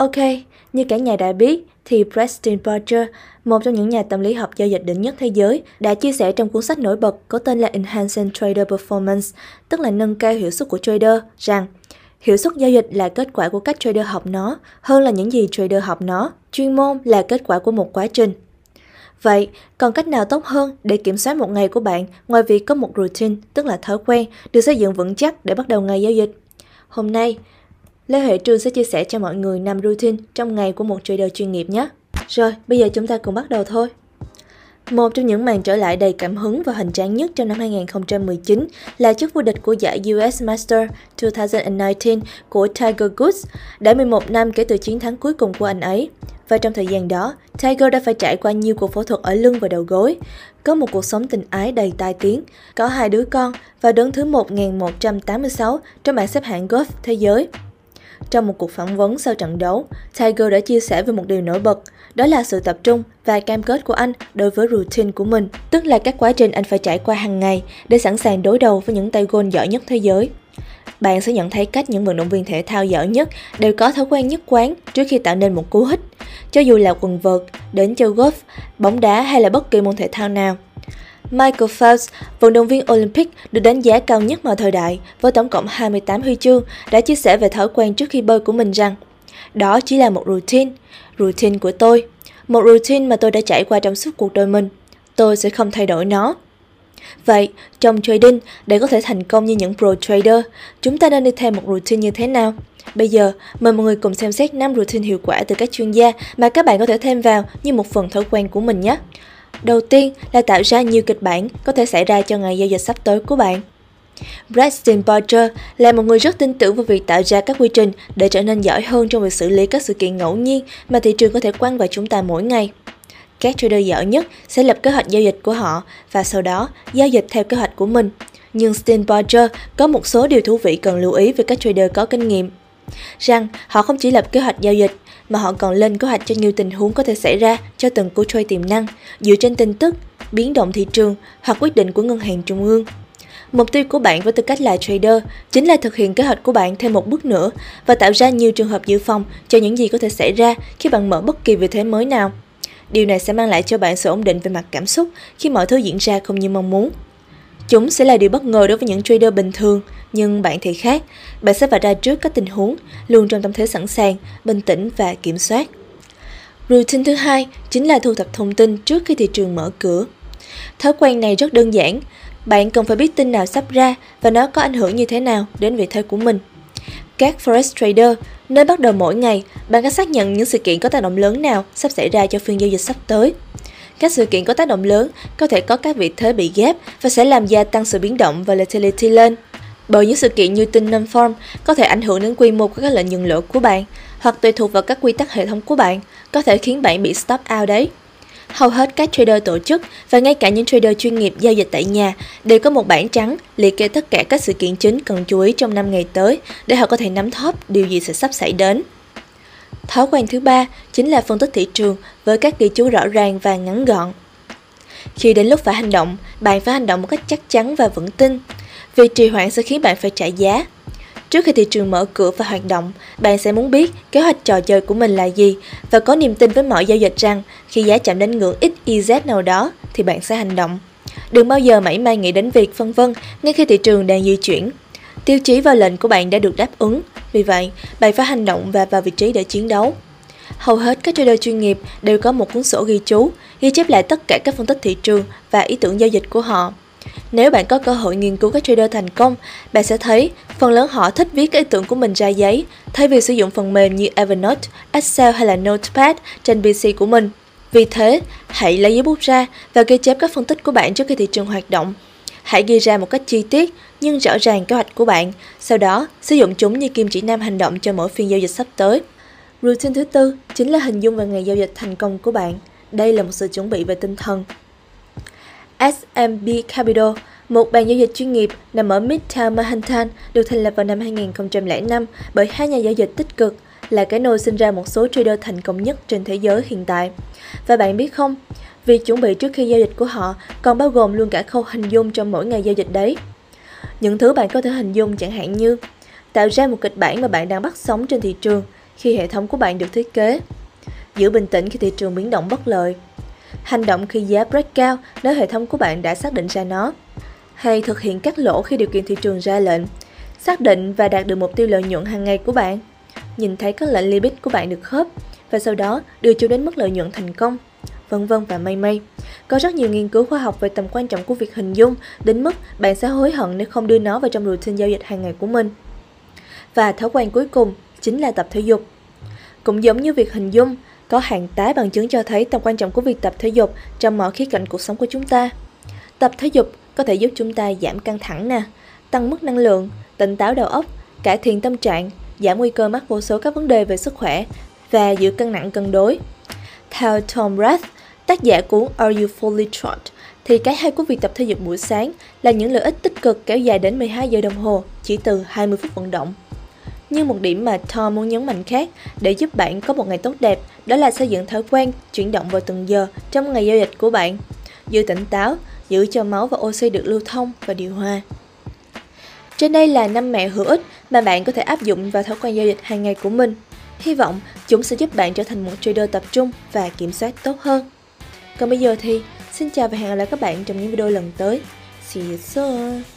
Ok, như cả nhà đã biết, thì Preston Barger, một trong những nhà tâm lý học giao dịch đỉnh nhất thế giới, đã chia sẻ trong cuốn sách nổi bật có tên là Enhancing Trader Performance, tức là nâng cao hiệu suất của trader, rằng Hiệu suất giao dịch là kết quả của cách trader học nó hơn là những gì trader học nó. Chuyên môn là kết quả của một quá trình. Vậy, còn cách nào tốt hơn để kiểm soát một ngày của bạn ngoài việc có một routine, tức là thói quen, được xây dựng vững chắc để bắt đầu ngày giao dịch? Hôm nay, Lê Huệ Trương sẽ chia sẻ cho mọi người 5 routine trong ngày của một trader chuyên nghiệp nhé. Rồi, bây giờ chúng ta cùng bắt đầu thôi. Một trong những màn trở lại đầy cảm hứng và hoành tráng nhất trong năm 2019 là chức vô địch của giải US Master 2019 của Tiger Woods, đã 11 năm kể từ chiến thắng cuối cùng của anh ấy. Và trong thời gian đó, Tiger đã phải trải qua nhiều cuộc phẫu thuật ở lưng và đầu gối, có một cuộc sống tình ái đầy tai tiếng, có hai đứa con và đứng thứ 1186 trong bảng xếp hạng golf thế giới. Trong một cuộc phỏng vấn sau trận đấu, Tiger đã chia sẻ về một điều nổi bật, đó là sự tập trung và cam kết của anh đối với routine của mình, tức là các quá trình anh phải trải qua hàng ngày để sẵn sàng đối đầu với những tay golf giỏi nhất thế giới. Bạn sẽ nhận thấy cách những vận động viên thể thao giỏi nhất đều có thói quen nhất quán trước khi tạo nên một cú hích, cho dù là quần vợt, đến chơi golf, bóng đá hay là bất kỳ môn thể thao nào. Michael Phelps, vận động viên Olympic được đánh giá cao nhất mọi thời đại với tổng cộng 28 huy chương, đã chia sẻ về thói quen trước khi bơi của mình rằng đó chỉ là một routine, routine của tôi, một routine mà tôi đã trải qua trong suốt cuộc đời mình. Tôi sẽ không thay đổi nó. Vậy, trong trading, để có thể thành công như những pro trader, chúng ta nên đi theo một routine như thế nào? Bây giờ, mời mọi người cùng xem xét 5 routine hiệu quả từ các chuyên gia mà các bạn có thể thêm vào như một phần thói quen của mình nhé. Đầu tiên là tạo ra nhiều kịch bản có thể xảy ra cho ngày giao dịch sắp tới của bạn. Preston Barger là một người rất tin tưởng vào việc tạo ra các quy trình để trở nên giỏi hơn trong việc xử lý các sự kiện ngẫu nhiên mà thị trường có thể quăng vào chúng ta mỗi ngày. Các trader giỏi nhất sẽ lập kế hoạch giao dịch của họ và sau đó giao dịch theo kế hoạch của mình. Nhưng Steve Barger có một số điều thú vị cần lưu ý về các trader có kinh nghiệm. Rằng họ không chỉ lập kế hoạch giao dịch mà họ còn lên kế hoạch cho nhiều tình huống có thể xảy ra cho từng cú trade tiềm năng dựa trên tin tức, biến động thị trường hoặc quyết định của ngân hàng trung ương. Mục tiêu của bạn với tư cách là trader chính là thực hiện kế hoạch của bạn thêm một bước nữa và tạo ra nhiều trường hợp dự phòng cho những gì có thể xảy ra khi bạn mở bất kỳ vị thế mới nào. Điều này sẽ mang lại cho bạn sự ổn định về mặt cảm xúc khi mọi thứ diễn ra không như mong muốn. Chúng sẽ là điều bất ngờ đối với những trader bình thường, nhưng bạn thì khác. Bạn sẽ vạch ra trước các tình huống, luôn trong tâm thế sẵn sàng, bình tĩnh và kiểm soát. Routine thứ hai chính là thu thập thông tin trước khi thị trường mở cửa. Thói quen này rất đơn giản, bạn cần phải biết tin nào sắp ra và nó có ảnh hưởng như thế nào đến vị thế của mình. Các forex trader nên bắt đầu mỗi ngày, bạn có xác nhận những sự kiện có tác động lớn nào sắp xảy ra cho phiên giao dịch sắp tới. Các sự kiện có tác động lớn có thể có các vị thế bị ghép và sẽ làm gia tăng sự biến động volatility lên. Bởi những sự kiện như tin non-form có thể ảnh hưởng đến quy mô của các lệnh dừng lỗ của bạn, hoặc tùy thuộc vào các quy tắc hệ thống của bạn, có thể khiến bạn bị stop out đấy. Hầu hết các trader tổ chức và ngay cả những trader chuyên nghiệp giao dịch tại nhà đều có một bảng trắng liệt kê tất cả các sự kiện chính cần chú ý trong 5 ngày tới để họ có thể nắm thóp điều gì sẽ sắp xảy đến. Thói quen thứ ba chính là phân tích thị trường với các ghi chú rõ ràng và ngắn gọn. Khi đến lúc phải hành động, bạn phải hành động một cách chắc chắn và vững tin. Vì trì hoãn sẽ khiến bạn phải trả giá. Trước khi thị trường mở cửa và hoạt động, bạn sẽ muốn biết kế hoạch trò chơi của mình là gì và có niềm tin với mọi giao dịch rằng khi giá chạm đến ngưỡng XYZ nào đó thì bạn sẽ hành động. Đừng bao giờ mảy may nghĩ đến việc phân vân ngay khi thị trường đang di chuyển. Tiêu chí và lệnh của bạn đã được đáp ứng, vì vậy bạn phải hành động và vào vị trí để chiến đấu. Hầu hết các trader chuyên nghiệp đều có một cuốn sổ ghi chú, ghi chép lại tất cả các phân tích thị trường và ý tưởng giao dịch của họ. Nếu bạn có cơ hội nghiên cứu các trader thành công, bạn sẽ thấy phần lớn họ thích viết các ý tưởng của mình ra giấy, thay vì sử dụng phần mềm như Evernote, Excel hay là Notepad trên PC của mình. Vì thế, hãy lấy giấy bút ra và ghi chép các phân tích của bạn trước khi thị trường hoạt động. Hãy ghi ra một cách chi tiết nhưng rõ ràng kế hoạch của bạn, sau đó sử dụng chúng như kim chỉ nam hành động cho mỗi phiên giao dịch sắp tới. Routine thứ tư chính là hình dung về ngày giao dịch thành công của bạn. Đây là một sự chuẩn bị về tinh thần. SMB Capital, một bàn giao dịch chuyên nghiệp nằm ở Midtown Manhattan, được thành lập vào năm 2005 bởi hai nhà giao dịch tích cực là cái nôi sinh ra một số trader thành công nhất trên thế giới hiện tại. Và bạn biết không, việc chuẩn bị trước khi giao dịch của họ còn bao gồm luôn cả khâu hình dung trong mỗi ngày giao dịch đấy. Những thứ bạn có thể hình dung chẳng hạn như tạo ra một kịch bản mà bạn đang bắt sóng trên thị trường, khi hệ thống của bạn được thiết kế. Giữ bình tĩnh khi thị trường biến động bất lợi. Hành động khi giá break cao nếu hệ thống của bạn đã xác định ra nó. Hay thực hiện cắt lỗ khi điều kiện thị trường ra lệnh. Xác định và đạt được mục tiêu lợi nhuận hàng ngày của bạn. Nhìn thấy các lệnh limit của bạn được khớp và sau đó đưa chúng đến mức lợi nhuận thành công vân vân và mây mây. Có rất nhiều nghiên cứu khoa học về tầm quan trọng của việc hình dung đến mức bạn sẽ hối hận nếu không đưa nó vào trong routine giao dịch hàng ngày của mình. Và thói quen cuối cùng chính là tập thể dục. Cũng giống như việc hình dung, có hàng tá bằng chứng cho thấy tầm quan trọng của việc tập thể dục trong mọi khía cạnh cuộc sống của chúng ta. Tập thể dục có thể giúp chúng ta giảm căng thẳng nè, tăng mức năng lượng, tỉnh táo đầu óc, cải thiện tâm trạng, giảm nguy cơ mắc vô số các vấn đề về sức khỏe và giữ cân nặng cân đối. Theo Tom Rath, tác giả cuốn Are You Fully Charged, thì cái hay của việc tập thể dục buổi sáng là những lợi ích tích cực kéo dài đến 12 giờ đồng hồ chỉ từ 20 phút vận động. Nhưng một điểm mà Tom muốn nhấn mạnh khác để giúp bạn có một ngày tốt đẹp đó là xây dựng thói quen chuyển động vào từng giờ trong ngày giao dịch của bạn. Giữ tỉnh táo, giữ cho máu và oxy được lưu thông và điều hòa. Trên đây là năm mẹo hữu ích mà bạn có thể áp dụng vào thói quen giao dịch hàng ngày của mình. Hy vọng chúng sẽ giúp bạn trở thành một trader tập trung và kiểm soát tốt hơn. Còn bây giờ thì, xin chào và hẹn gặp lại các bạn trong những video lần tới. See you soon!